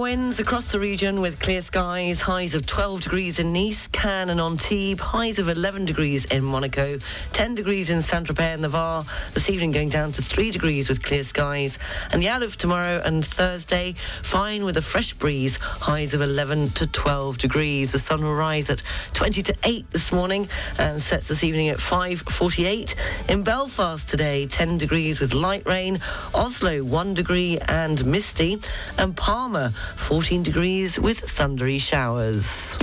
winds across the region with clear skies, highs of 12 degrees in Nice, Cannes and Antibes, highs of 11 degrees in Monaco, 10 degrees in Saint-Tropez and the Var, this evening going down to 3 degrees with clear skies. And the of tomorrow and Thursday, fine with a fresh breeze, highs of 11 to 12 degrees. The sun will rise at 20 to 8 this morning and sets this evening at 5.48. In Belfast today, 10 degrees with light rain, Oslo 1 degree and misty, and Palma 14 degrees with thundery showers.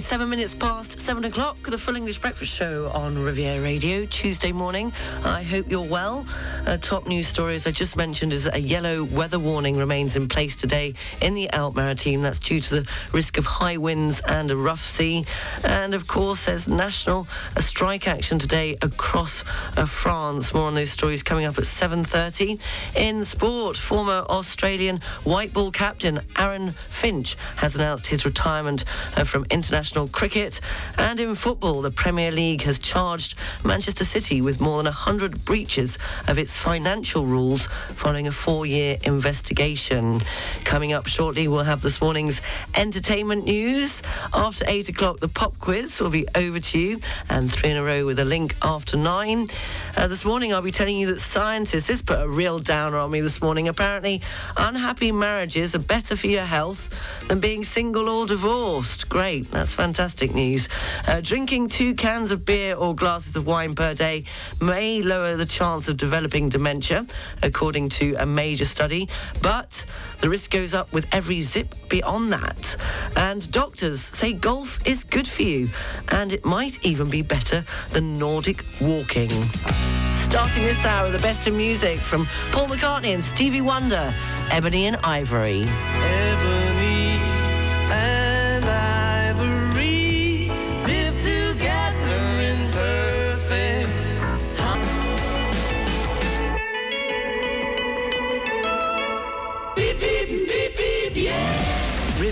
Seven minutes past seven o'clock, the Full English Breakfast Show on Riviera Radio, Tuesday morning. I hope you're well. Uh, top news story, as I just mentioned, is that a yellow weather warning remains in place today in the Alpes-Maritimes. That's due to the risk of high winds and a rough sea. And of course, there's national a strike action today across uh, France. More on those stories coming up at 7.30. In sport, former Australian white ball captain Aaron Finch has announced his retirement uh, from international cricket. And in football, the Premier League has charged Manchester City with more than 100 breaches of its financial rules following a four-year investigation. Coming up shortly, we'll have this morning's entertainment news. After 8 o'clock, the pop quiz will be over to you. And three in a row with a link after 9. Uh, this morning, I'll be telling you that scientists, this put a real downer on me this morning. Apparently, unhappy marriages are better for your health than being single or divorced. Great, that's fantastic news. Uh, drinking two cans of beer or glasses of wine per day may lower the chance of developing dementia, according to a major study, but the risk goes up with every zip beyond that. And doctors say golf is good for you, and it might even be better than Nordic walking. Starting this hour, the best in music from Paul McCartney and Stevie Wonder, Ebony and Ivory. Ebony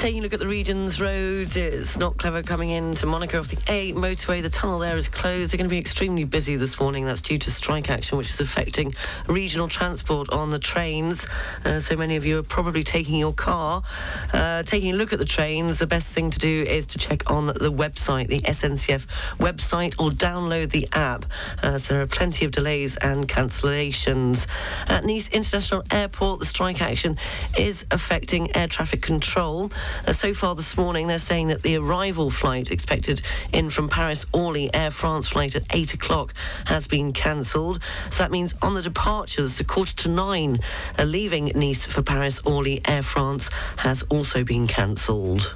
Taking a look at the region's roads, it's not clever coming into Monaco off the A motorway. The tunnel there is closed. They're going to be extremely busy this morning. That's due to strike action, which is affecting regional transport on the trains. Uh, so many of you are probably taking your car. Uh, taking a look at the trains, the best thing to do is to check on the website, the SNCF website, or download the app. Uh, so there are plenty of delays and cancellations. At Nice International Airport, the strike action is affecting air traffic control. Uh, so far this morning, they're saying that the arrival flight expected in from Paris Orly Air France flight at 8 o'clock has been cancelled. So that means on the departures, the quarter to nine, uh, leaving Nice for Paris Orly Air France has also been cancelled.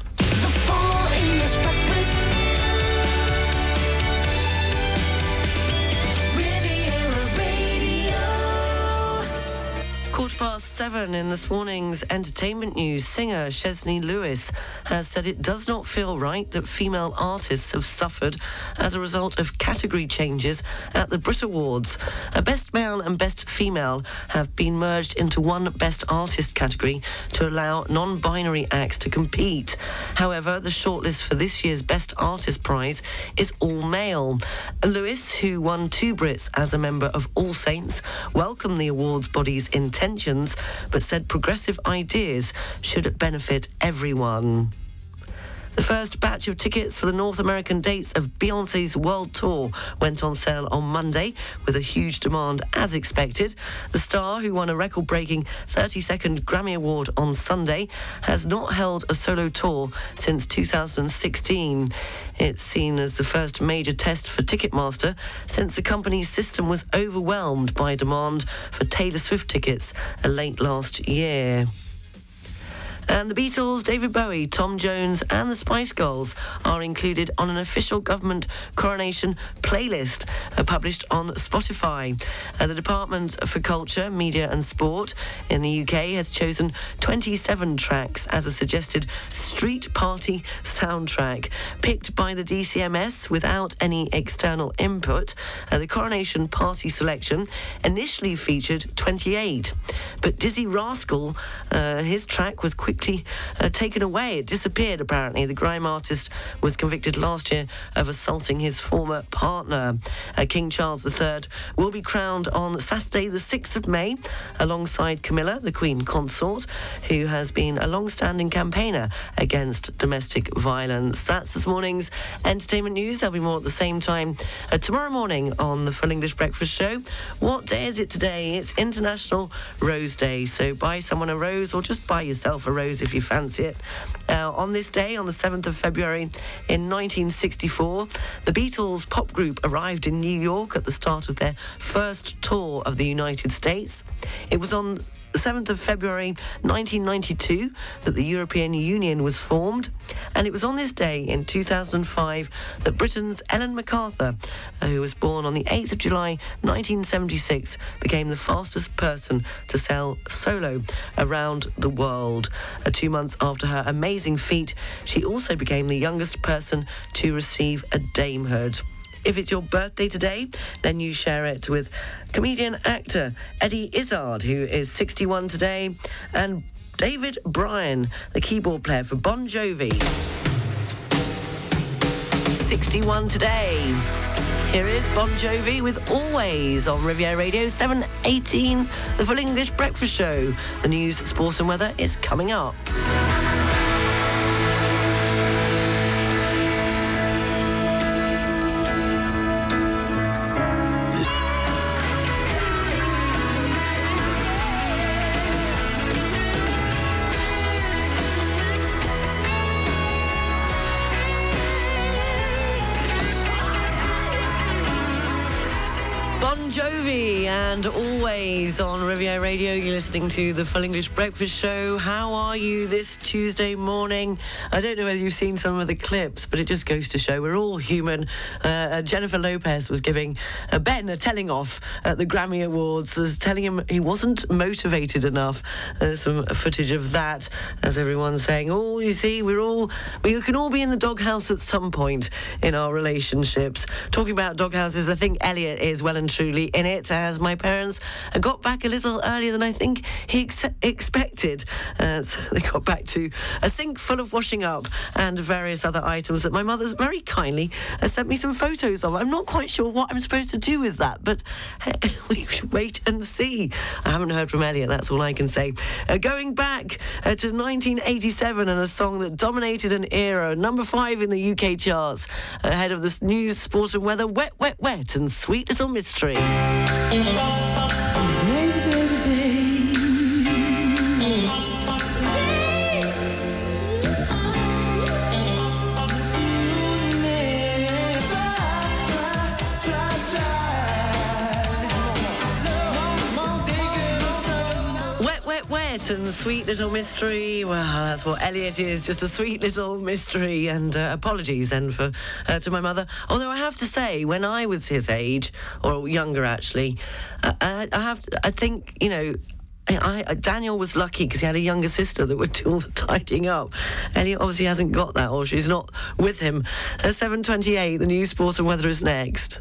Quarter past seven in this morning's entertainment news, singer Shaznay Lewis has said it does not feel right that female artists have suffered as a result of category changes at the Brit Awards. A Best Male and Best Female have been merged into one Best Artist category to allow non-binary acts to compete. However, the shortlist for this year's Best Artist prize is all male. Lewis, who won two Brits as a member of All Saints, welcomed the awards body's intentions, but said progressive ideas should benefit everyone. The first batch of tickets for the North American dates of Beyonce's world tour went on sale on Monday with a huge demand as expected. The star, who won a record breaking 32nd Grammy Award on Sunday, has not held a solo tour since 2016. It's seen as the first major test for Ticketmaster since the company's system was overwhelmed by demand for Taylor Swift tickets late last year. And the Beatles, David Bowie, Tom Jones, and the Spice Girls are included on an official government coronation playlist uh, published on Spotify. Uh, the Department for Culture, Media and Sport in the UK has chosen 27 tracks as a suggested street party soundtrack. Picked by the DCMS without any external input, uh, the coronation party selection initially featured 28. But Dizzee Rascal, uh, his track was quickly quickly uh, taken away. It disappeared, apparently. The grime artist was convicted last year of assaulting his former partner. Uh, King Charles III will be crowned on Saturday, the 6th of May, alongside Camilla, the Queen consort, who has been a long standing campaigner against domestic violence. That's this morning's entertainment news. There'll be more at the same time uh, tomorrow morning on the Full English Breakfast Show. What day is it today? It's International Rose Day. So buy someone a rose or just buy yourself a rose if you fancy it. Uh, on this day, on the 7th of February in 1964, the Beatles pop group arrived in New York at the start of their first tour of the United States. It was on 7th of February 1992 that the European Union was formed, and it was on this day in 2005 that Britain's Ellen MacArthur, uh, who was born on the 8th of July 1976, became the fastest person to sell solo around the world. Uh, two months after her amazing feat, she also became the youngest person to receive a damehood. If it's your birthday today, then you share it with comedian actor Eddie Izzard, who is 61 today, and David Bryan, the keyboard player for Bon Jovi. 61 today. Here is Bon Jovi with Always on Riviera Radio 718, the full English breakfast show. The news, sports, and weather is coming up. And always on Riviera Radio. You're listening to the Full English Breakfast Show. How are you this Tuesday morning? I don't know whether you've seen some of the clips, but it just goes to show we're all human. Uh, Jennifer Lopez was giving uh, Ben a telling off at the Grammy Awards, uh, telling him he wasn't motivated enough. There's some footage of that as everyone's saying, "Oh, you see, we're all we can all be in the doghouse at some point in our relationships." Talking about doghouses, I think Elliot is well and truly in it, as my parents got back a little earlier than I think he ex- expected. Uh, so they got back to a sink full of washing up and various other items that my mother's very kindly uh, sent me some photos of. I'm not quite sure what I'm supposed to do with that, but uh, we should wait and see. I haven't heard from Elliot, that's all I can say. Uh, going back uh, to 1987 and a song that dominated an era, number five in the UK charts, ahead of this news, sport and weather, wet, wet, wet, and sweet little mystery. Wet, and sweet little mystery. Well, that's what Elliot is, just a sweet little mystery. And uh, apologies then for uh, to my mother. Although I have to say, when I was his age, or younger actually, uh, I, have, to, I think you know. I, I, Daniel was lucky because he had a younger sister that would do all the tidying up. Elliot obviously hasn't got that, or she's not with him. At 7:28, the news, sport, and weather is next.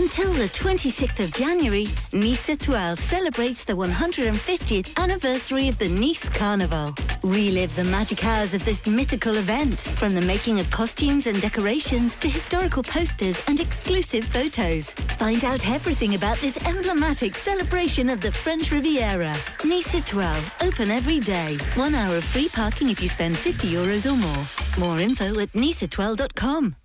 Until the 26th of January, Nice Etoile celebrates the 150th anniversary of the Nice Carnival. Relive the magic hours of this mythical event, from the making of costumes and decorations to historical posters and exclusive photos. Find out everything about this emblematic celebration of the French Riviera. Nice Etoile, open every day. One hour of free parking if you spend 50 euros or more. More info at niceetoile.com.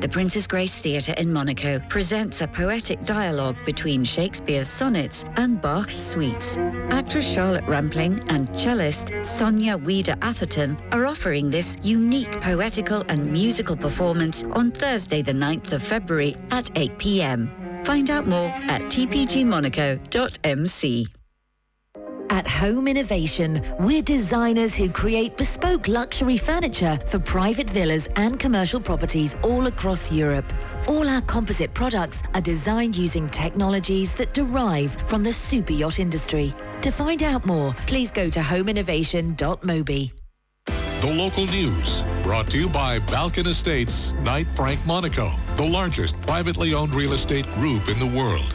The Princess Grace Theatre in Monaco presents a poetic dialogue between Shakespeare's sonnets and Bach's suites. Actress Charlotte Rampling and cellist Sonia Wieder Atherton are offering this unique poetical and musical performance on Thursday, the 9th of February at 8 pm. Find out more at tpgmonaco.mc. At Home Innovation, we're designers who create bespoke luxury furniture for private villas and commercial properties all across Europe. All our composite products are designed using technologies that derive from the super yacht industry. To find out more, please go to homeinnovation.mobi. The local news brought to you by Balkan Estates, Knight Frank Monaco, the largest privately owned real estate group in the world.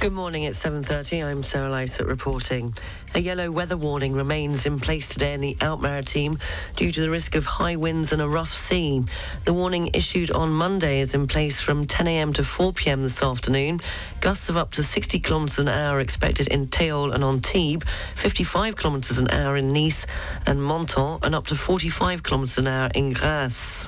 Good morning, it's 7.30. I'm Sarah Lysett reporting. A yellow weather warning remains in place today in the Alpes-Maritimes due to the risk of high winds and a rough sea. The warning issued on Monday is in place from 10am to 4pm this afternoon. Gusts of up to 60 kilometres an hour expected in Théoule and Antibes, 55 kilometres an hour in Nice and Menton, and up to 45 kilometres an hour in Grasse.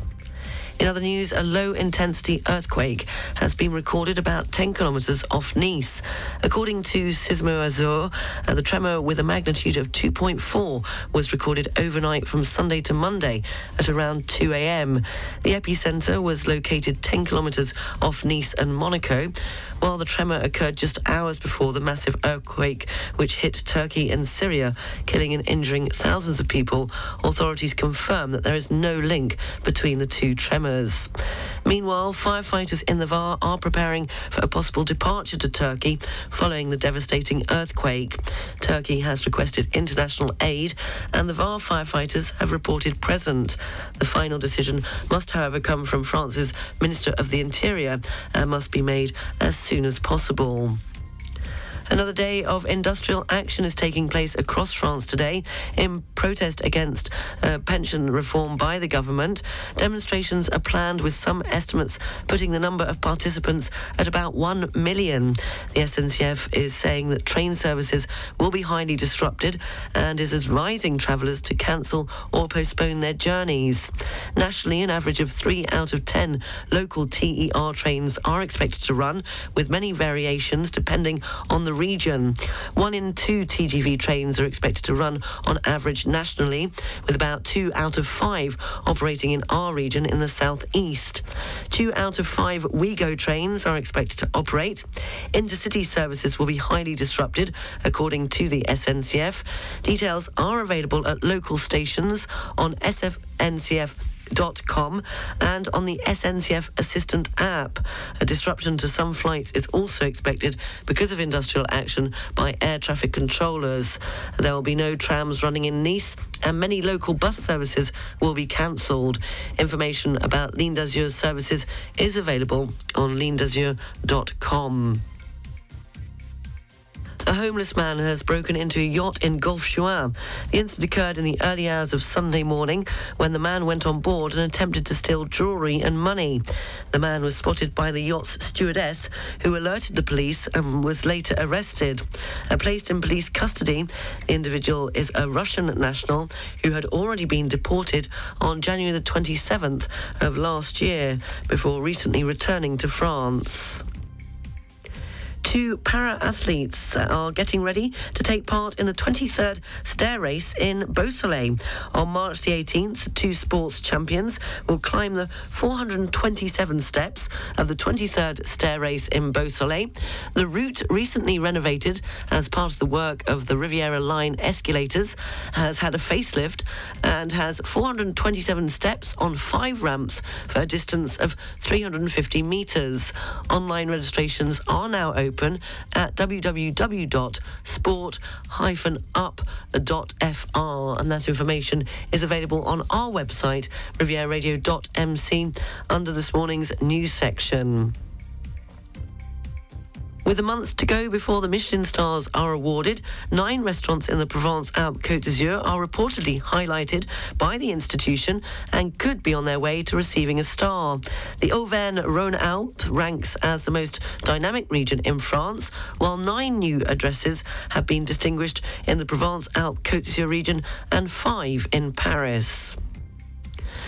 In other news, a low intensity earthquake has been recorded about 10 kilometres off Nice. According to Sismo Azur, uh, the tremor with a magnitude of 2.4 was recorded overnight from Sunday to Monday at around 2 a.m. The epicenter was located 10 kilometres off Nice and Monaco, while the tremor occurred just hours before the massive earthquake which hit Turkey and Syria, killing and injuring thousands of people. Authorities confirm that there is no link between the two tremors. Meanwhile, firefighters in the VAR are preparing for a possible departure to Turkey following the devastating earthquake. Turkey has requested international aid, and the VAR firefighters have reported present. The final decision must, however, come from France's Minister of the Interior and must be made as soon as possible. Another day of industrial action is taking place across France today in protest against uh, pension reform by the government. Demonstrations are planned with some estimates putting the number of participants at about 1 million. The SNCF is saying that train services will be highly disrupted and is advising travellers to cancel or postpone their journeys. Nationally, an average of 3 out of 10 local TER trains are expected to run, with many variations depending on the region. One in two TGV trains are expected to run on average nationally, with about two out of five operating in our region in the southeast. Two out of five Ouigo trains are expected to operate. Intercity services will be highly disrupted, according to the SNCF. Details are available at local stations on SFNCF com and on the SNCF Assistant app. A disruption to some flights is also expected because of industrial action by air traffic controllers. There will be no trams running in Nice and many local bus services will be cancelled. Information about Ligne d'Azur services is available on lignedazur.com. A homeless man has broken into a yacht in Golfe-Juan. The incident occurred in the early hours of Sunday morning when the man went on board and attempted to steal jewellery and money. The man was spotted by the yacht's stewardess, who alerted the police and was later arrested. And placed in police custody, the individual is a Russian national who had already been deported on January the 27th of last year before recently returning to France two para athletes are getting ready to take part in the 23rd stair race in Beausoleil. On March the 18th, two sports champions will climb the 427 steps of the 23rd stair race in Beausoleil. The route, recently renovated as part of the work of the Riviera Line escalators, has had a facelift and has 427 steps on five ramps for a distance of 350 metres. Online registrations are now open open at www.sport-up.fr and that information is available on our website rivieradio.mc under this morning's news section. With a month to go before the Michelin stars are awarded, nine restaurants in the Provence-Alpes Côte d'Azur are reportedly highlighted by the institution and could be on their way to receiving a star. The Auvergne-Rhône-Alpes ranks as the most dynamic region in France, while nine new addresses have been distinguished in the Provence-Alpes Côte d'Azur region and five in Paris.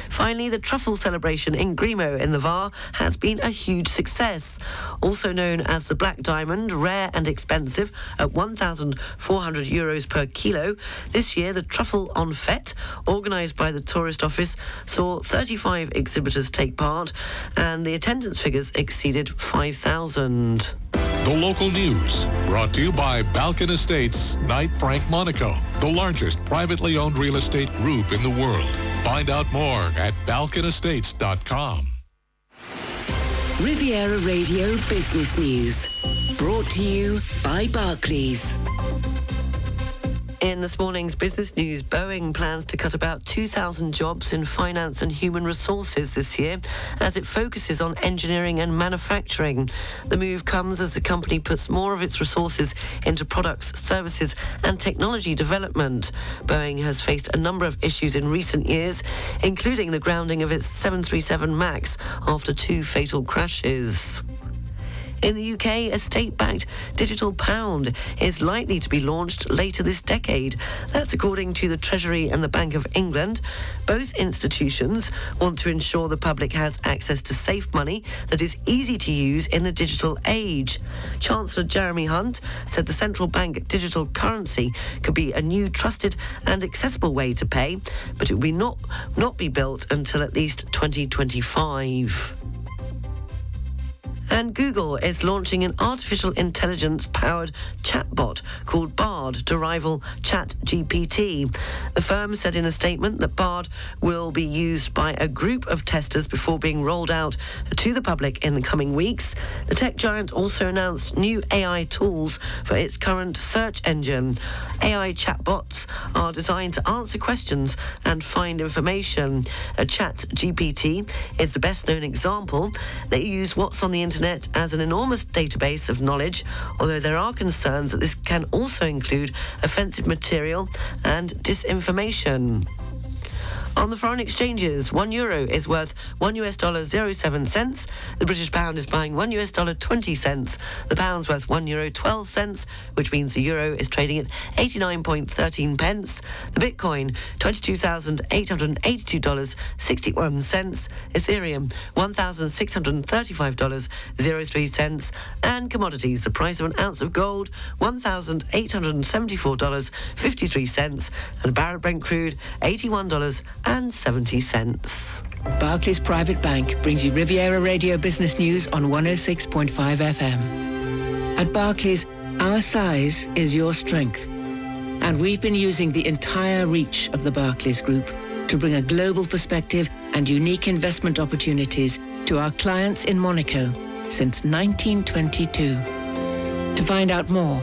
Finally, the truffle celebration in Grimaud in the Var has been a huge success. Also known as the Black Diamond, rare and expensive at 1,400 euros per kilo, this year the Truffle on Fête, organised by the Tourist Office, saw 35 exhibitors take part and the attendance figures exceeded 5,000. The local news brought to you by Balkan Estates Knight Frank Monaco, the largest privately owned real estate group in the world. Find out more at balkanestates.com. Riviera Radio Business News. Brought to you by Barclays. In this morning's business news, Boeing plans to cut about 2,000 jobs in finance and human resources this year as it focuses on engineering and manufacturing. The move comes as the company puts more of its resources into products, services, and technology development. Boeing has faced a number of issues in recent years, including the grounding of its 737 MAX after two fatal crashes. In the UK, a state-backed digital pound is likely to be launched later this decade. That's according to the Treasury and the Bank of England. Both institutions want to ensure the public has access to safe money that is easy to use in the digital age. Chancellor Jeremy Hunt said the central bank digital currency could be a new trusted and accessible way to pay, but it will be not, not be built until at least 2025. And Google is launching an artificial intelligence powered chatbot called Bard to rival ChatGPT. The firm said in a statement that Bard will be used by a group of testers before being rolled out to the public in the coming weeks. The tech giant also announced new AI tools for its current search engine. AI chatbots are designed to answer questions and find information. A ChatGPT is the best known example. They use what's on the internet as an enormous database of knowledge, although there are concerns that this can also include offensive material and disinformation. On the foreign exchanges, one euro is worth one US dollar zero seven cents. The British pound is buying one US dollar twenty cents. The pound's worth one euro twelve cents, which means the euro is trading at eighty nine point thirteen pence. The Bitcoin twenty two thousand eight hundred eighty two dollars sixty one cents. Ethereum one thousand six hundred thirty five dollars zero three cents. And commodities, the price of an ounce of gold one thousand eight hundred seventy four dollars fifty three cents, and a barrel Brent crude eighty one dollars and 70 cents. Barclays Private Bank brings you Riviera Radio Business News on 106.5 FM. At Barclays, our size is your strength. And we've been using the entire reach of the Barclays Group to bring a global perspective and unique investment opportunities to our clients in Monaco since 1922. To find out more,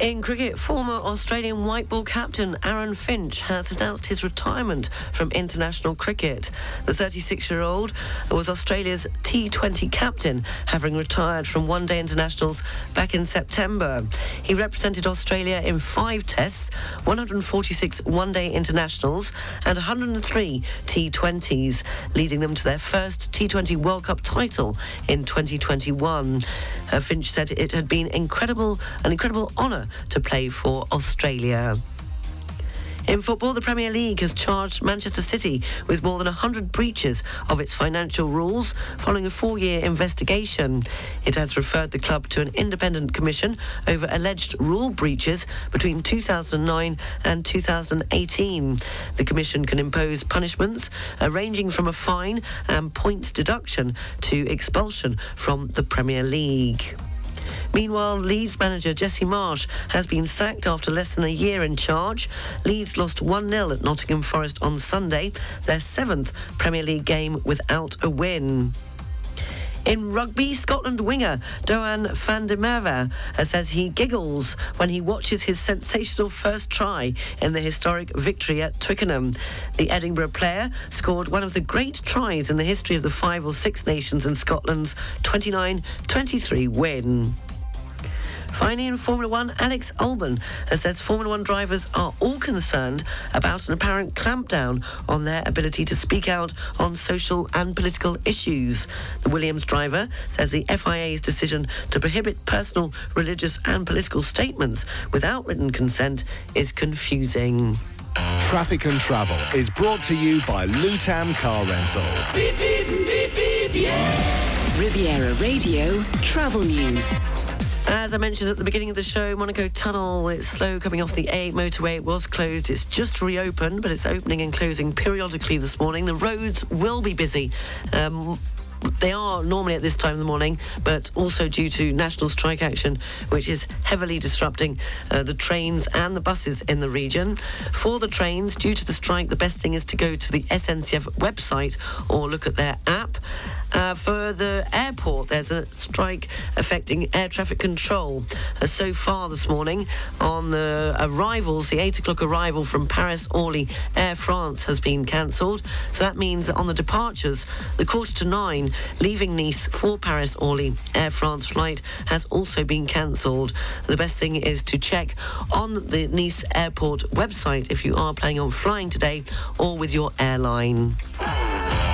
In cricket, former Australian white ball captain Aaron Finch has announced his retirement from international cricket. The 36-year-old was Australia's T20 captain, having retired from one-day internationals back in September. He represented Australia in five tests, 146 one-day internationals and 103 T20s, leading them to their first T20 World Cup title in 2021. Uh, Finch said it had been incredible, an incredible honour to play for Australia. In football, the Premier League has charged Manchester City with more than 100 breaches of its financial rules following a four year investigation. It has referred the club to an independent commission over alleged rule breaches between 2009 and 2018. The commission can impose punishments ranging from a fine and points deduction to expulsion from the Premier League. Meanwhile, Leeds manager Jesse Marsch has been sacked after less than a year in charge. Leeds lost 1-0 at Nottingham Forest on Sunday, their seventh Premier League game without a win. In rugby, Scotland winger Duhan van der Merwe uh, says he giggles when he watches his sensational first try in the historic victory at Twickenham. The Edinburgh player scored one of the great tries in the history of the five or six nations in Scotland's 29-23 win. Finally, in Formula One, Alex Albon has said Formula One drivers are all concerned about an apparent clampdown on their ability to speak out on social and political issues. The Williams driver says the FIA's decision to prohibit personal, religious, and political statements without written consent is confusing. Traffic and Travel is brought to you by Lutam Car Rental. Beep, beep, beep, beep, yeah. Riviera Radio Travel News. As I mentioned at the beginning of the show, Monaco Tunnel, it's slow coming off the A motorway. It was closed. It's just reopened, but it's opening and closing periodically this morning. The roads will be busy. Um, they are normally at this time of the morning, but also due to national strike action, which is heavily disrupting uh, the trains and the buses in the region. For the trains, due to the strike, the best thing is to go to the SNCF website or look at their app. Uh, for the airport, there's a strike affecting air traffic control. Uh, so far this morning, on the arrivals, the 8 o'clock arrival from Paris Orly Air France has been cancelled. So that means on the departures, the quarter to nine, leaving Nice for Paris Orly Air France flight has also been cancelled. The best thing is to check on the Nice airport website if you are planning on flying today or with your airline.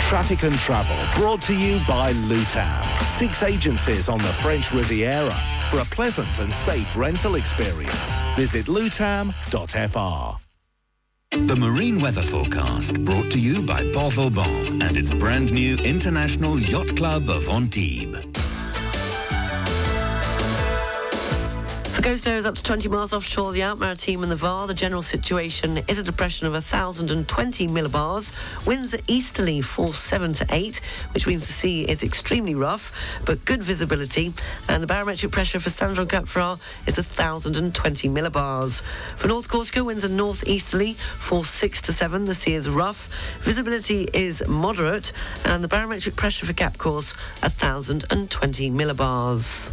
Traffic and Travel brought to you by Lutam. Six agencies on the French Riviera for a pleasant and safe rental experience. Visit lutam.fr. The Marine Weather Forecast brought to you by Port Vauban and its brand new International Yacht Club of Antibes. For coast areas up to 20 miles offshore, the Alpes-Maritimes and the VAR, the general situation is a depression of 1,020 millibars. Winds are easterly, force 7 to 8, which means the sea is extremely rough, but good visibility. And the barometric pressure for Saint-Jean Cap Ferrat is 1,020 millibars. For North Corsica, winds are northeasterly, force 6 to 7. The sea is rough. Visibility is moderate, and the barometric pressure for Cap Corse 1,020 millibars.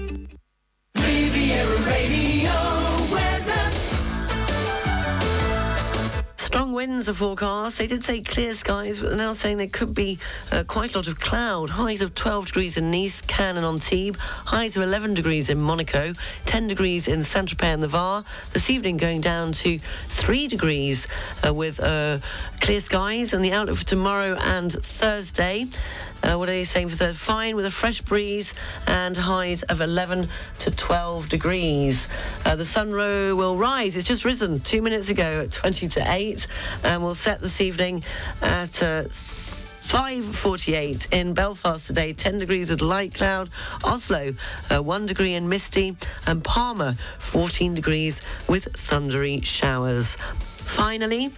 winds are forecast. They did say clear skies, but they're now saying there could be uh, quite a lot of cloud. Highs of 12 degrees in Nice, Cannes and Antibes. Highs of 11 degrees in Monaco. 10 degrees in Saint-Tropez and the Var. This evening going down to 3 degrees uh, with uh, clear skies. And the outlook for tomorrow and Thursday. Uh, what are they saying for the Fine with a fresh breeze and highs of 11 to 12 degrees. Uh, the sun row will rise. It's just risen two minutes ago at 20 to 8 and will set this evening at. Uh, 5.48 in Belfast today, 10 degrees with light cloud. Oslo, uh, 1 degree and misty. And Palma, 14 degrees with thundery showers. Finally,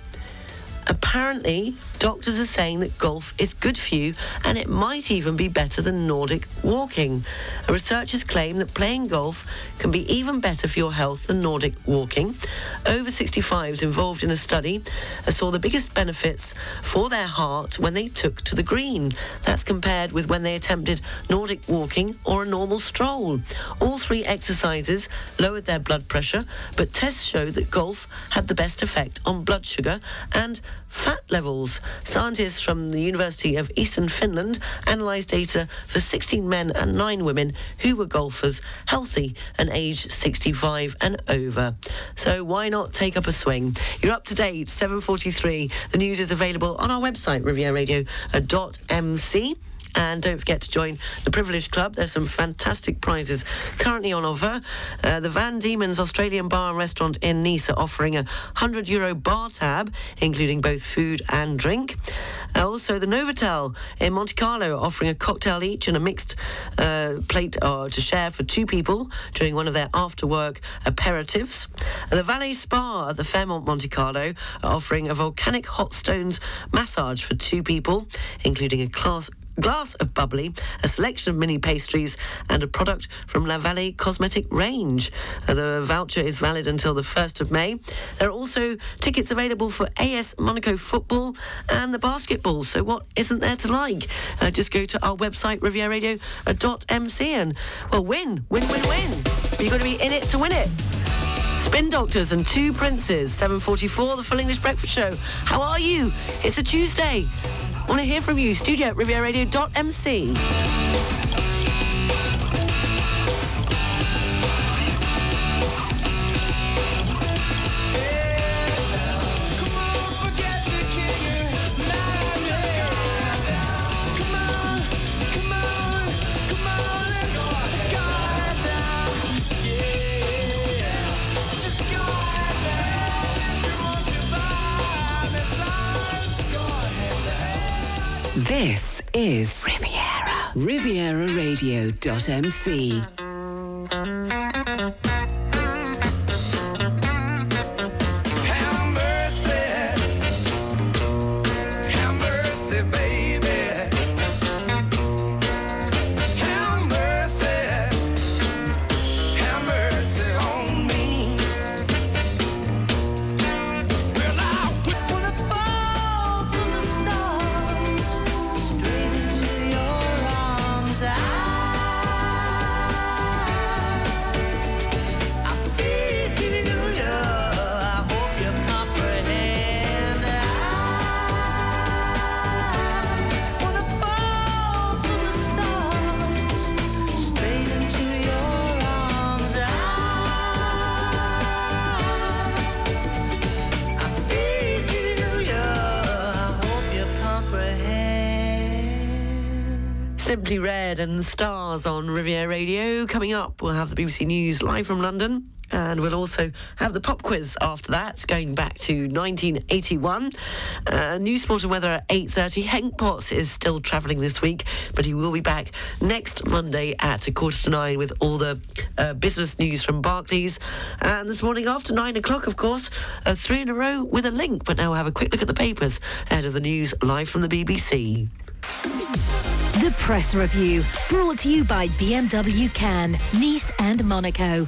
apparently doctors are saying that golf is good for you and it might even be better than Nordic walking. Researchers claim that playing golf can be even better for your health than Nordic walking. Over 65s involved in a study saw the biggest benefits for their heart when they took to the green. That's compared with when they attempted Nordic walking or a normal stroll. All three exercises lowered their blood pressure, but tests showed that golf had the best effect on blood sugar and fat levels. Scientists from the University of Eastern Finland analysed data for 16 men and 9 women who were golfers, healthy and aged 65 and over. So why not take up a swing? You're up to date, 7.43. The news is available on our website, rivieradio.mc. And don't forget to join the Privileged Club. There's some fantastic prizes currently on offer. Uh, the Van Diemen's Australian Bar and Restaurant in Nice are offering a 100 euro bar tab, including both food and drink. Uh, also, the Novotel in Monte Carlo offering a cocktail each and a mixed uh, plate uh, to share for two people during one of their after work aperitifs. The Valet Spa at the Fairmont Monte Carlo offering a volcanic hot stones massage for two people, including a class glass of bubbly, a selection of mini pastries, and a product from La Vallée Cosmetic range. Uh, the voucher is valid until the 1st of May. There are also tickets available for AS Monaco football and the basketball. So what isn't there to like? Uh, just go to our website, rivieradio.mc and, well, win, win, win, win. You've got to be in it to win it. Spin Doctors and Two Princes, 7.44, the Full English Breakfast Show. How are you? It's a Tuesday. Want to hear from you? Studio at rivieradio.mc. This is Riviera. RivieraRadio.mc. Coming up, we'll have the BBC News live from London. And we'll also have the pop quiz after that, going back to 1981. Uh, news sport and weather at 8.30. Henk Potts is still travelling this week, but he will be back next Monday at a quarter to nine with all the uh, business news from Barclays. And this morning after nine o'clock, of course, uh, three in a row with a link. But now we'll have a quick look at the papers ahead of the news live from the BBC. Press Review, brought to you by BMW Cannes, Nice and Monaco.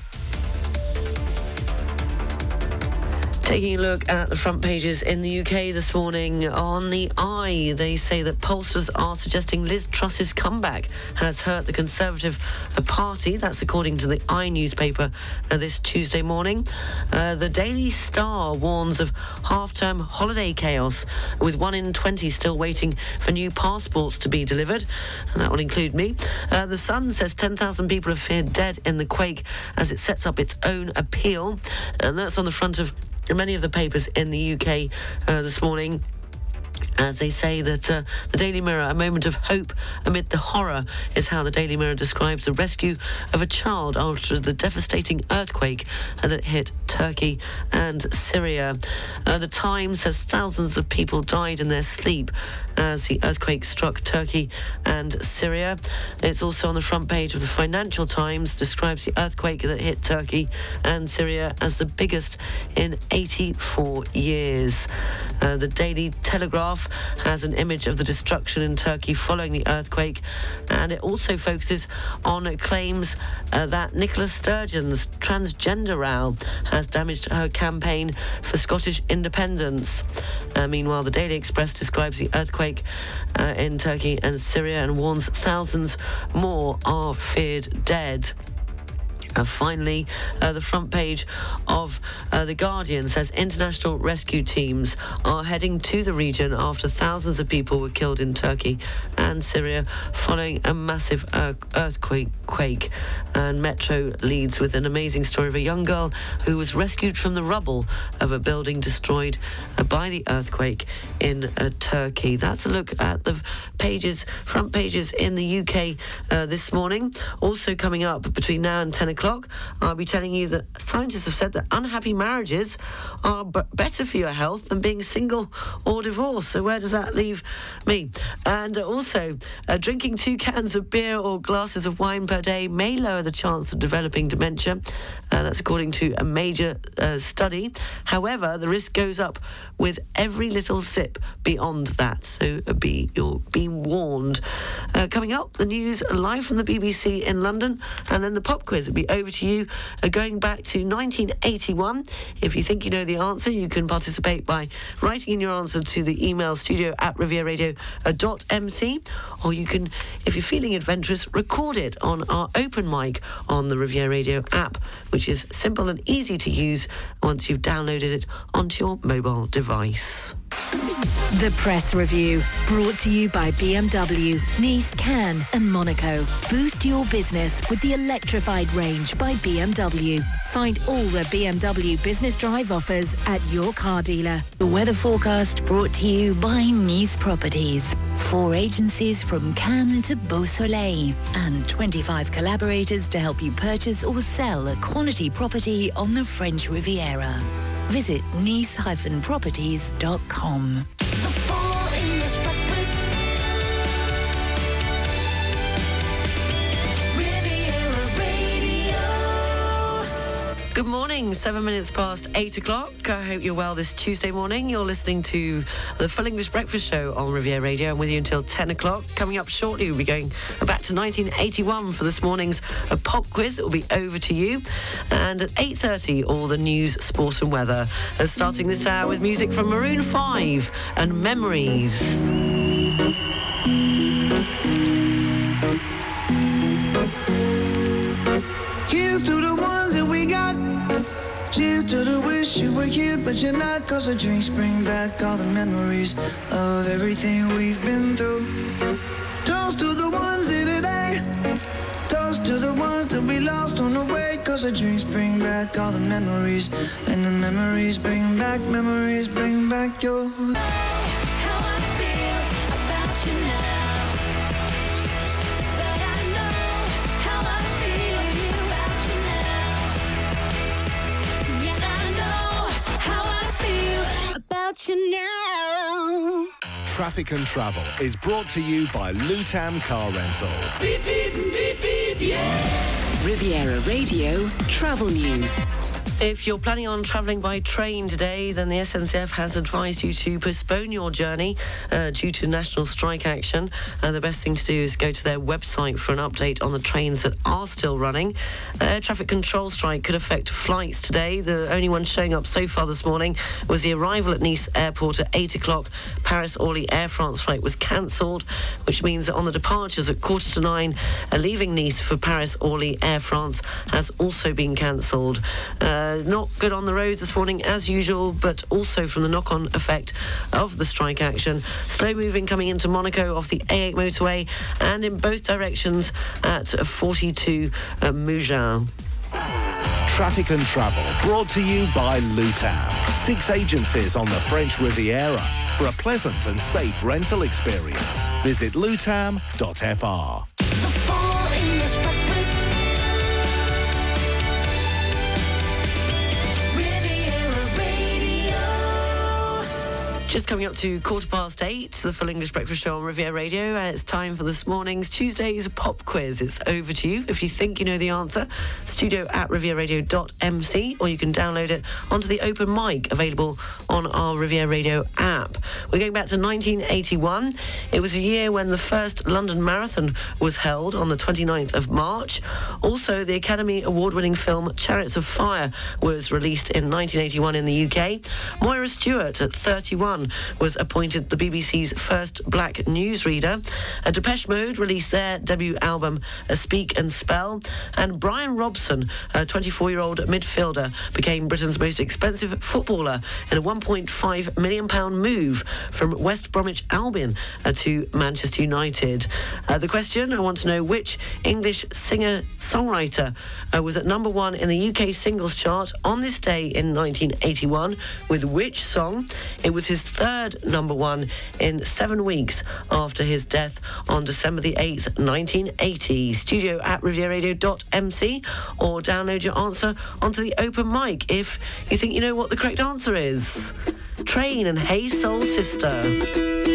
Taking a look at the front pages in the UK this morning on the Eye, they say that pollsters are suggesting Liz Truss's comeback has hurt the Conservative Party. That's according to the Eye newspaper uh, this Tuesday morning. Uh, the Daily Star warns of half-term holiday chaos, with one in 20 still waiting for new passports to be delivered, and that will include me. Uh, the Sun says 10,000 people are feared dead in the quake as it sets up its own appeal, and that's on the front of many of the papers in the UK uh, this morning. As they say that uh, the Daily Mirror, a moment of hope amid the horror, is how the Daily Mirror describes the rescue of a child after the devastating earthquake that hit Turkey and Syria. Uh, the Times says thousands of people died in their sleep as the earthquake struck Turkey and Syria. It's also on the front page of the Financial Times, describes the earthquake that hit Turkey and Syria as the biggest in 84 years. Uh, the Daily Telegraph has an image of the destruction in Turkey following the earthquake, and it also focuses on claims uh, that Nicola Sturgeon's transgender row has damaged her campaign for Scottish independence. Uh, meanwhile, the Daily Express describes the earthquake uh, in Turkey and Syria and warns thousands more are feared dead. Uh, finally, uh, the front page of uh, The Guardian says international rescue teams are heading to the region after thousands of people were killed in Turkey and Syria following a massive uh, earthquake. Quake. And Metro leads with an amazing story of a young girl who was rescued from the rubble of a building destroyed uh, by the earthquake in uh, Turkey. That's a look at the pages, front pages in the UK this morning. Also coming up between now and 10 o'clock o'clock, I'll be telling you that scientists have said that unhappy marriages are b- better for your health than being single or divorced. So where does that leave me? And also, uh, drinking two cans of beer or glasses of wine per day may lower the chance of developing dementia. Uh, that's according to a major uh, study. However, the risk goes up with every little sip beyond that. So uh, be you're being warned. Uh, coming up, the news live from the BBC in London, and then the pop quiz will be over to you. Uh, going back to 1981. If you think you know the answer, you can participate by writing in your answer to the email studio at rivieradio.mc, or you can, if you're feeling adventurous, record it on our open mic on the Riviera Radio app, which is simple and easy to use once you've downloaded it onto your mobile device. The Press Review, brought to you by BMW, Nice, Cannes and Monaco. Boost your business with the electrified range by BMW. Find all the BMW Business Drive offers at your car dealer. The weather forecast brought to you by Nice Properties. Four agencies from Cannes to Beausoleil and 25 collaborators to help you purchase or sell a quality property on the French Riviera. Visit nice-properties.com. Good morning, seven minutes past eight o'clock. I hope you're well this Tuesday morning. You're listening to the Full English Breakfast Show on Riviera Radio. I'm with you until 10 o'clock. Coming up shortly, we'll be going back to 1981 for this morning's uh, pop quiz. It will be over to you. And at 8.30, all the news, sport and weather. Starting this hour with music from Maroon 5 and Memories. You're not. Cause the drinks bring back all the memories of everything we've been through. Toast to the ones here today. Toast to the ones that we lost on the way. Cause the drinks bring back all the memories. And the memories bring back, memories bring back your. About you now. Traffic and Travel is brought to you by Lutam Car Rental. Beep, beep, beep, beep, yeah. Riviera Radio Travel News. If you're planning on travelling by train today, then the SNCF has advised you to postpone your journey uh, due to national strike action. Uh, the best thing to do is go to their website for an update on the trains that are still running. Uh, air traffic control strike could affect flights today. The only one showing up so far this morning was the arrival at Nice Airport at 8 o'clock. Paris Orly Air France flight was cancelled, which means that on the departures at quarter to nine, uh, leaving Nice for Paris Orly Air France has also been cancelled. Uh, not good on the roads this morning as usual, but also from the knock-on effect of the strike action. Slow moving coming into Monaco off the A8 motorway and in both directions at 42 uh, Mougins. Traffic and Travel brought to you by Lutam. Six agencies on the French Riviera for a pleasant and safe rental experience. Visit lutam.fr. Just coming up to quarter past eight, the Full English Breakfast Show on Riviera Radio, and it's time for this morning's Tuesday's pop quiz. It's over to you. If you think you know the answer, studio at rivieradio.mc, or you can download it onto the open mic available on our Riviera Radio app. We're going back to 1981. It was a year when the first London Marathon was held on the 29th of March. Also, the Academy Award winning film Chariots of Fire was released in 1981 in the UK. Moira Stewart, at 31, was appointed the BBC's first black newsreader. A Depeche Mode released their debut album, A Speak and Spell. And Bryan Robson, a 24 year old midfielder, became Britain's most expensive footballer in a £1.5 million move from West Bromwich Albion uh, to Manchester United. Uh, the question I want to know which English singer songwriter uh, was at number one in the UK singles chart on this day in 1981 with which song? It was his third number one in seven weeks after his death on December the 8th, 1980. Studio at rivieradio.mc or download your answer onto the open mic if you think you know what the correct answer is. Train and Hey Soul Sister.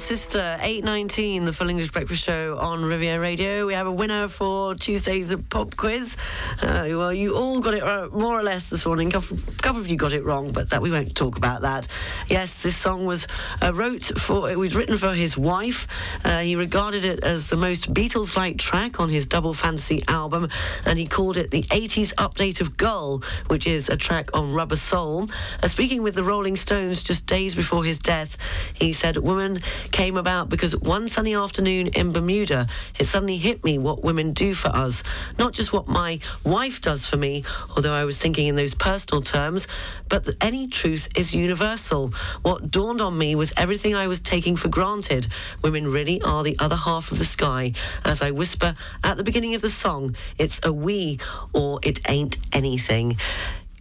Sister, 8.19, the Full English Breakfast Show on Riviera Radio. We have a winner for Tuesday's pop quiz. Uh, well, you all got it right, more or less this morning. A couple, couple of you got it wrong, but that we won't talk about that. Yes, this song was uh, wrote for, it was written for his wife. Uh, he regarded it as the most Beatles-like track on his Double Fantasy album, and he called it the 80s update of Girl, which is a track on Rubber Soul. Uh, speaking with the Rolling Stones just days before his death, he said, Woman came about because one sunny afternoon in Bermuda, it suddenly hit me what women do for us. Not just what my wife does for me, although I was thinking in those personal terms, but any truth is universal. What dawned on me was everything I was taking for granted. Women really are the other half of the sky. As I whisper at the beginning of the song, it's a we or it ain't anything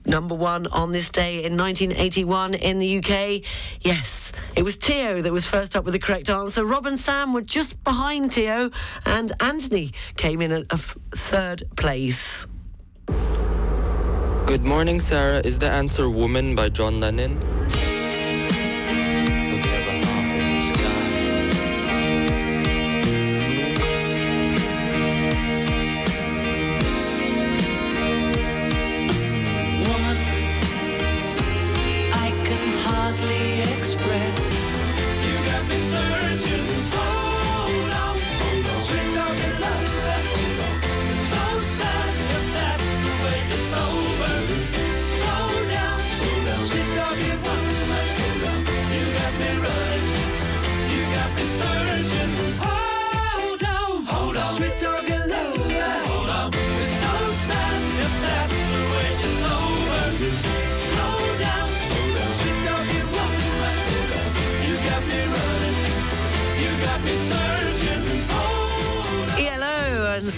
number one on this day in 1981 in the UK? Yes, it was Tio that was first up with the correct answer. Rob and Sam were just behind Tio, and Anthony came in at third place. Good morning, Sarah. Is the answer Woman by John Lennon?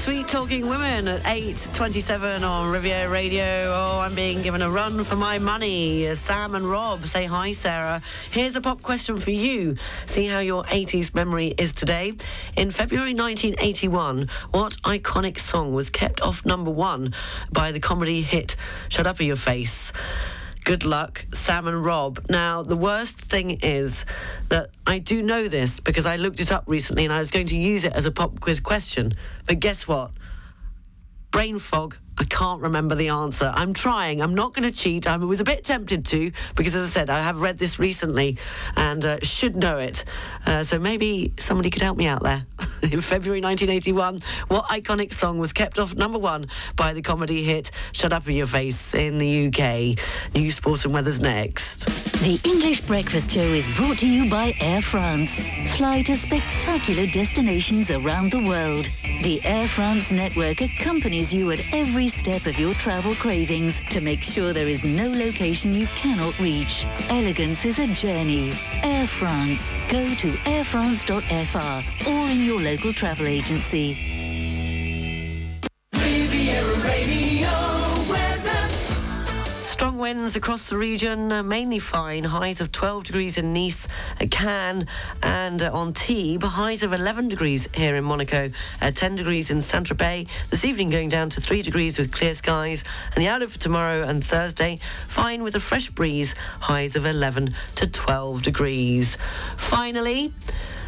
Sweet Talking Women at 8.27 on Riviera Radio. Oh, I'm being given a run for my money. Sam and Rob say hi, Sarah. Here's a pop question for you. See how your 80s memory is today. In February 1981, what iconic song was kept off number one by the comedy hit Shut Up Your Face? Good luck, Sam and Rob. Now, the worst thing is that I do know this because I looked it up recently and I was going to use it as a pop quiz question. But guess what? Brain fog. I can't remember the answer. I'm trying. I'm not going to cheat. I was a bit tempted to because, as I said, I have read this recently and uh, should know it. Uh, so maybe somebody could help me out there. In February 1981, what iconic song was kept off number one by the comedy hit "Shut Up in Your Face" in the UK? News, sport, and weather's next. The English Breakfast Show is brought to you by Air France. Fly to spectacular destinations around the world. The Air France network accompanies you at every step of your travel cravings to make sure there is no location you cannot reach. Elegance is a journey. Air France. Go to airfrance.fr or in your local travel agency. Winds across the region, uh, mainly fine. Highs of 12 degrees in Nice, uh, Cannes, and uh, Antibes. Highs of 11 degrees here in Monaco, uh, 10 degrees in Saint Tropez. This evening going down to 3 degrees with clear skies. And the outlook for tomorrow and Thursday, fine with a fresh breeze. Highs of 11 to 12 degrees. Finally,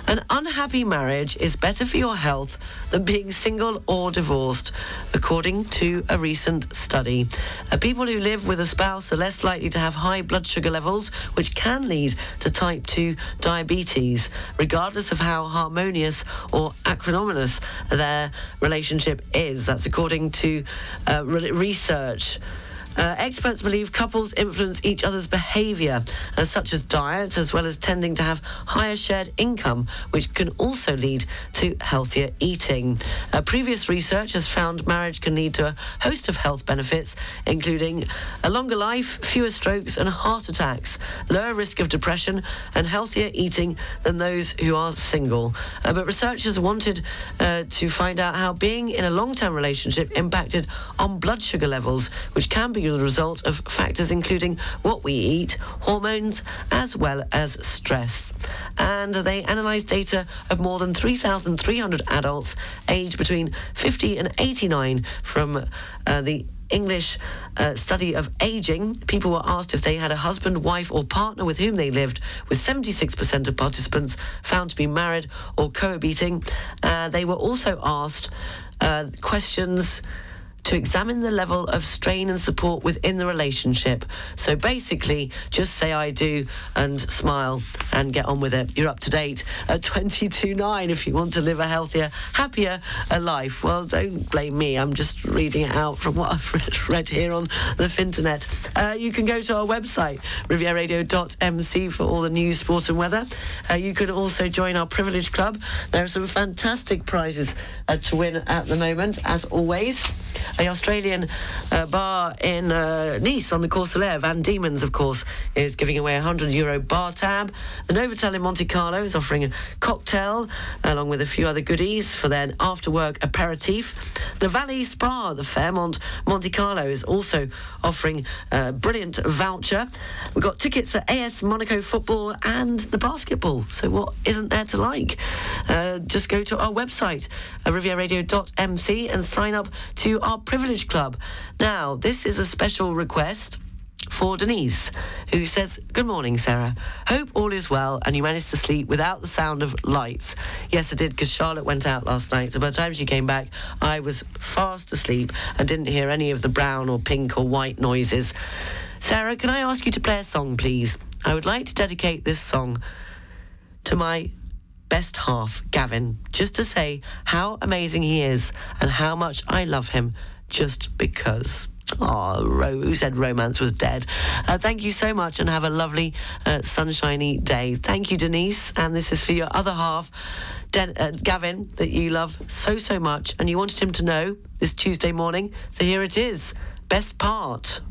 an unhappy marriage is better for your health than being single or divorced, according to a recent study. Uh, people who live with a spouse are less likely to have high blood sugar levels, which can lead to type 2 diabetes, regardless of how harmonious or acrimonious their relationship is. That's according to uh, re- research. Uh, experts believe couples influence each other's behaviour, uh, such as diet, as well as tending to have higher shared income, which can also lead to healthier eating. Uh, previous research has found marriage can lead to a host of health benefits, including a longer life, fewer strokes and heart attacks, lower risk of depression, and healthier eating than those who are single. Uh, but researchers wanted uh, to find out how being in a long term relationship impacted on blood sugar levels, which can be the result of factors including what we eat, hormones, as well as stress. And they analysed data of more than 3,300 adults aged between 50 and 89 from uh, the English uh, study of aging, people were asked if they had a husband, wife, or partner with whom they lived, with 76% of participants found to be married or cohabiting. Uh, they were also asked uh, questions to examine the level of strain and support within the relationship. So basically, just say I do and smile and get on with it. You're up to date at 22.9 if you want to live a healthier, happier life. Well, don't blame me. I'm just reading it out from what I've read, here on the Finternet. Uh, you can go to our website, rivieradio.mc, for all the news, sport, and weather. Uh, you can also join our Privilege Club. There are some fantastic prizes uh, to win at the moment, as always a Australian uh, bar in uh, Nice on the Saleya. Van Diemen's, of course, is giving away a 100 euro bar tab. The Novotel in Monte Carlo is offering a cocktail along with a few other goodies for their after work aperitif. The Valley Spa, the Fairmont Monte Carlo, is also offering a brilliant voucher. We've got tickets for AS Monaco football and the basketball. So, what isn't there to like? Uh, just go to our website, uh, rivieradio.mc, and sign up to our Privilege Club. Now, this is a special request for Denise, who says, Good morning, Sarah. Hope all is well and you managed to sleep without the sound of lights. Yes, I did, because Charlotte went out last night, so by the time she came back, I was fast asleep and didn't hear any of the brown or pink or white noises. Sarah, can I ask you to play a song, please? I would like to dedicate this song to my best half, Gavin, just to say how amazing he is and how much I love him just because. Oh, Ro- who said romance was dead? Uh, thank you so much and have a lovely, uh, sunshiny day. Thank you, Denise. And this is for your other half, Den- uh, Gavin, that you love so, so much. And you wanted him to know this Tuesday morning. So here it is. Best part.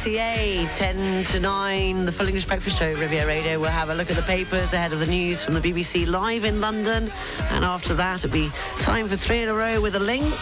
YMCA, 10 to 9, the Full English Breakfast Show, Riviera Radio. We'll have a look at the papers ahead of the news from the BBC live in London. And after that, it'll be time for three in a row with a link.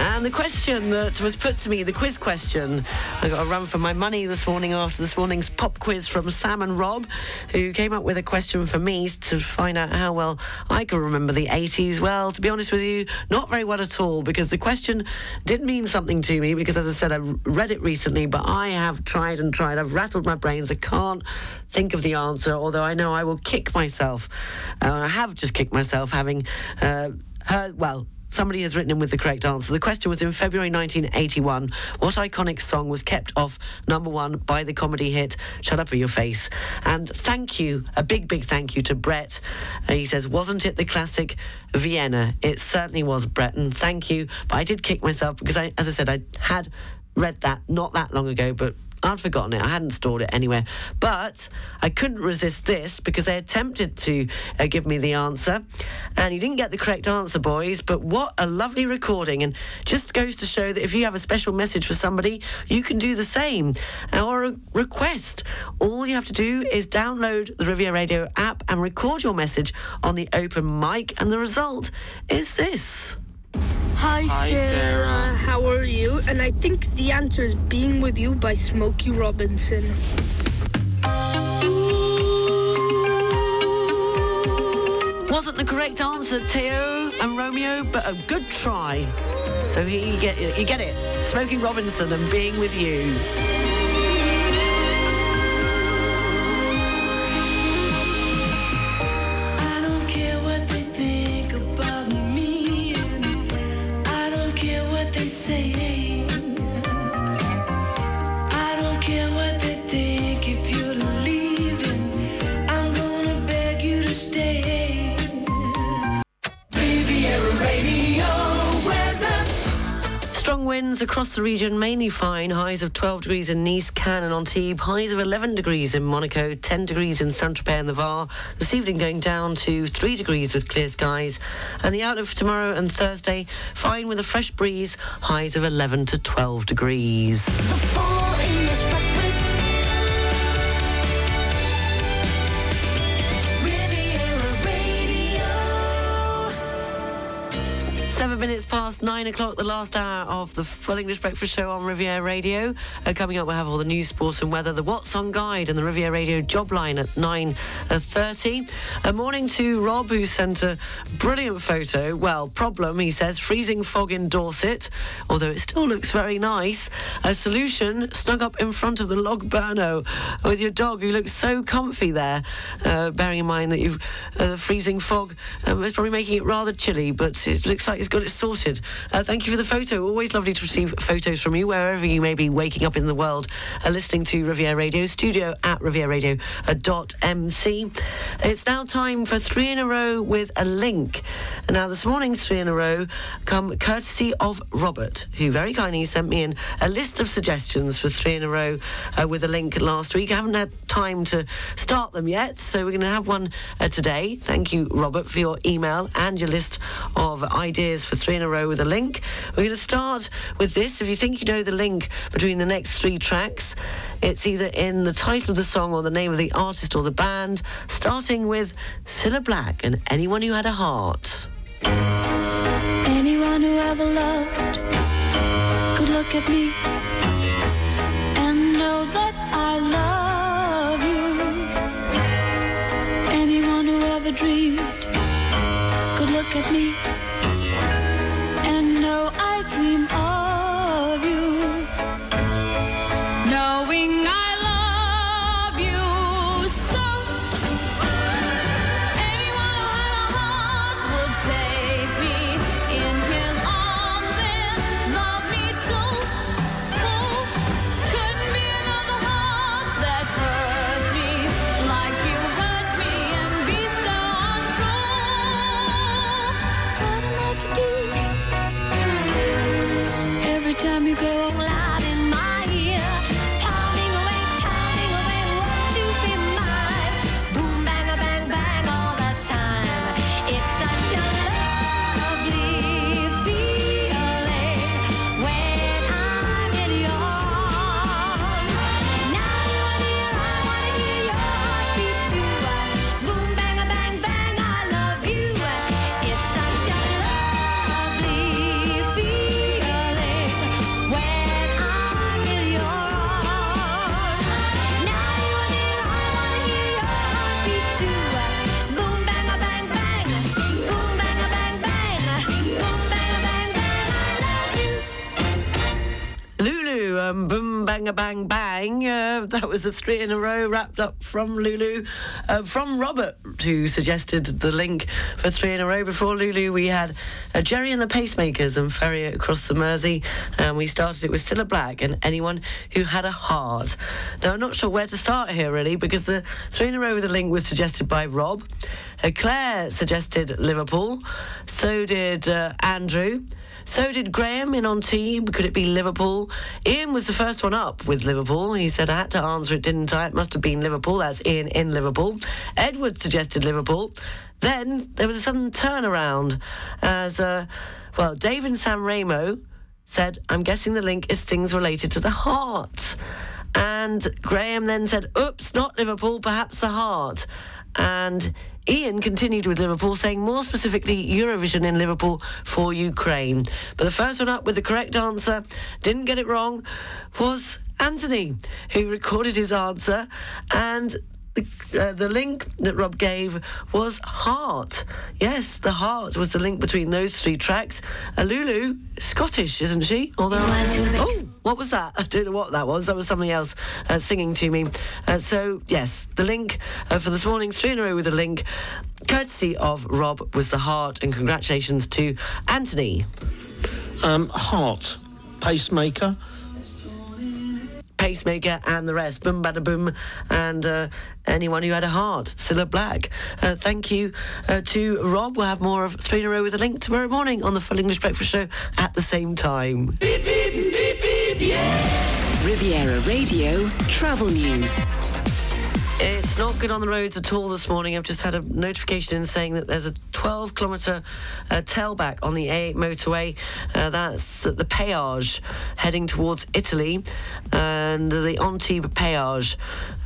And the question that was put to me, the quiz question, I got a run for my money this morning after this morning's pop quiz from Sam and Rob, who came up with a question for me to find out how well I can remember the 80s. Well, to be honest with you, not very well at all, because the question did mean something to me, because as I said, I read it recently, but I have tried and tried. I've rattled my brains. I can't think of the answer, although I know I will kick myself. Uh, I have just kicked myself having uh, heard, well, Somebody has written in with the correct answer. The question was in February 1981, what iconic song was kept off number one by the comedy hit Shut Up or Your Face? And thank you, a big, big thank you to Brett. Uh, he says, wasn't it the classic Vienna? It certainly was, Brett, and thank you. But I did kick myself because, I, as I said, I had read that not that long ago, but I'd forgotten it. I hadn't stored it anywhere. But I couldn't resist this because they attempted to uh, give me the answer. And you didn't get the correct answer, boys. But what a lovely recording. And just goes to show that if you have a special message for somebody, you can do the same. Or a request. All you have to do is download the Riviera Radio app and record your message on the open mic. And the result is this. Hi, Hi, Sarah. Sarah. How are you? And I think the answer is Being With You by Smokey Robinson. Wasn't the correct answer, Theo and Romeo, but a good try. So here you get you get it. Smokey Robinson and being with you. Winds across the region, mainly fine. Highs of 12 degrees in Nice, Cannes and Antibes. Highs of 11 degrees in Monaco, 10 degrees in Saint-Tropez and the Var. This evening going down to 3 degrees with clear skies. And the outlook for tomorrow and Thursday, fine with a fresh breeze. Highs of 11 to 12 degrees. Past nine o'clock, the last hour of the Full English Breakfast Show on Riviera Radio. Uh, coming up, we'll have all the news, sports, and weather, the What's on Guide, and the Riviera Radio job line at nine thirty. A morning to Rob, who sent a brilliant photo. Well, problem, he says, freezing fog in Dorset, although it still looks very nice. A solution, snug up in front of the log burner with your dog, who looks so comfy there. Uh, bearing in mind that you've uh, the freezing fog um, is probably making it rather chilly, but it looks like he's got it sorted. Uh, thank you for the photo. Always lovely to receive photos from you wherever you may be waking up in the world, uh, listening to Riviera Radio Studio at rivieradio.mc. It's now time for three in a row with a link. Now this morning's three in a row come courtesy of Robert, who very kindly sent me in a list of suggestions for three in a row uh, with a link last week. I haven't had time to start them yet, so we're going to have one uh, today. Thank you, Robert, for your email and your list of ideas for three in a row with a link. We're going to start with this. If you think you know the link between the next three tracks, it's either in the title of the song or the name of the artist or the band, starting with Cilla Black and Anyone Who Had a Heart. Anyone who ever loved could look at me and know that I love you. Anyone who ever dreamed could look at me The three in a row wrapped up from Lulu. Uh, from Robert, who suggested the link for three in a row. Before Lulu, we had uh, Gerry and the Pacemakers and Ferry across the Mersey. And we started it with Cilla Black and anyone who had a heart. Now, I'm not sure where to start here, really, because the three in a row with a link was suggested by Rob. Uh, Claire suggested Liverpool. So did uh, Andrew. So did Graham in on team. Could it be Liverpool? Ian was the first one up with Liverpool. He said, I had to answer it, didn't I? It must have been Liverpool. That's Ian in Liverpool. Edward suggested Liverpool. Then there was a sudden turnaround as, uh, well, Dave and Sam Ramo said, I'm guessing the link is things related to the heart. And Graham then said, oops, not Liverpool, perhaps the heart. And Ian continued with Liverpool, saying more specifically Eurovision in Liverpool for Ukraine. But the first one up with the correct answer, didn't get it wrong, was Anthony, who recorded his answer. And the, uh, the link that Rob gave was Heart. Yes, the Heart was the link between those three tracks. Alulu, Scottish, isn't she? Although, oh, what was that? I don't know what that was. That was something else uh, singing to me. Uh, so yes, the link uh, for this morning's three in a row with a link, courtesy of Rob, was the Heart, and congratulations to Anthony. Um, heart, pacemaker. Pacemaker and the rest. Boom, bada boom. And uh, anyone who had a heart. Cilla Black. Uh, thank you uh, to Rob. We'll have more of Three in a Row with a Link tomorrow morning on the Full English Breakfast Show at the same time. Riviera Radio Travel News. It's not good on the roads at all this morning. I've just had a notification in saying that there's a 12 kilometre uh, tailback on the A8 motorway. Uh, that's at the Péage heading towards Italy and the Antibes Péage.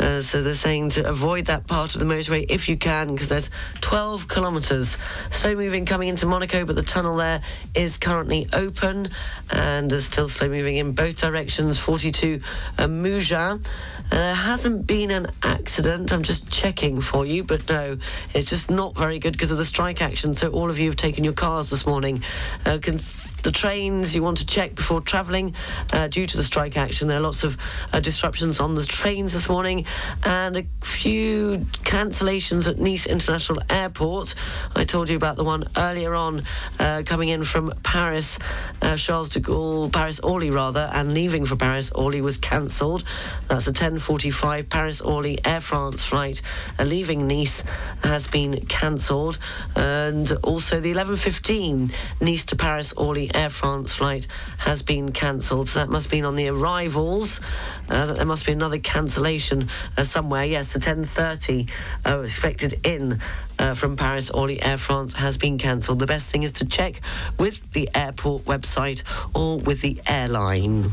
Uh, so they're saying to avoid that part of the motorway if you can because there's 12 kilometres. Slow moving coming into Monaco, but the tunnel there is currently open and there's still slow moving in both directions. 42 uh, Mougins. Uh, there hasn't been an accident. I'm just checking for you, but no, it's just not very good because of the strike action. So all of you have taken your cars this morning. Uh, cons- the trains you want to check before travelling uh, due to the strike action. There are lots of uh, disruptions on the trains this morning and a few cancellations at Nice International Airport. I told you about the one earlier on uh, coming in from Paris, uh, Charles de Gaulle, Paris Orly rather, and leaving for Paris Orly was cancelled. That's a 10:45 Paris Orly Air France flight uh, leaving Nice has been cancelled, and also the 11:15 Nice to Paris Orly Air France flight has been cancelled. So that must be on the arrivals. Uh, that there must be another cancellation uh, somewhere. Yes, the 10:30 uh, expected in uh, from Paris Orly Air France has been cancelled. The best thing is to check with the airport website or with the airline.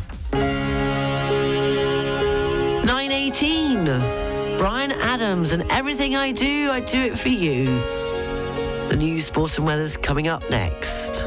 918. Bryan Adams and everything I do, I do it for you. The news, sports and weather's coming up next.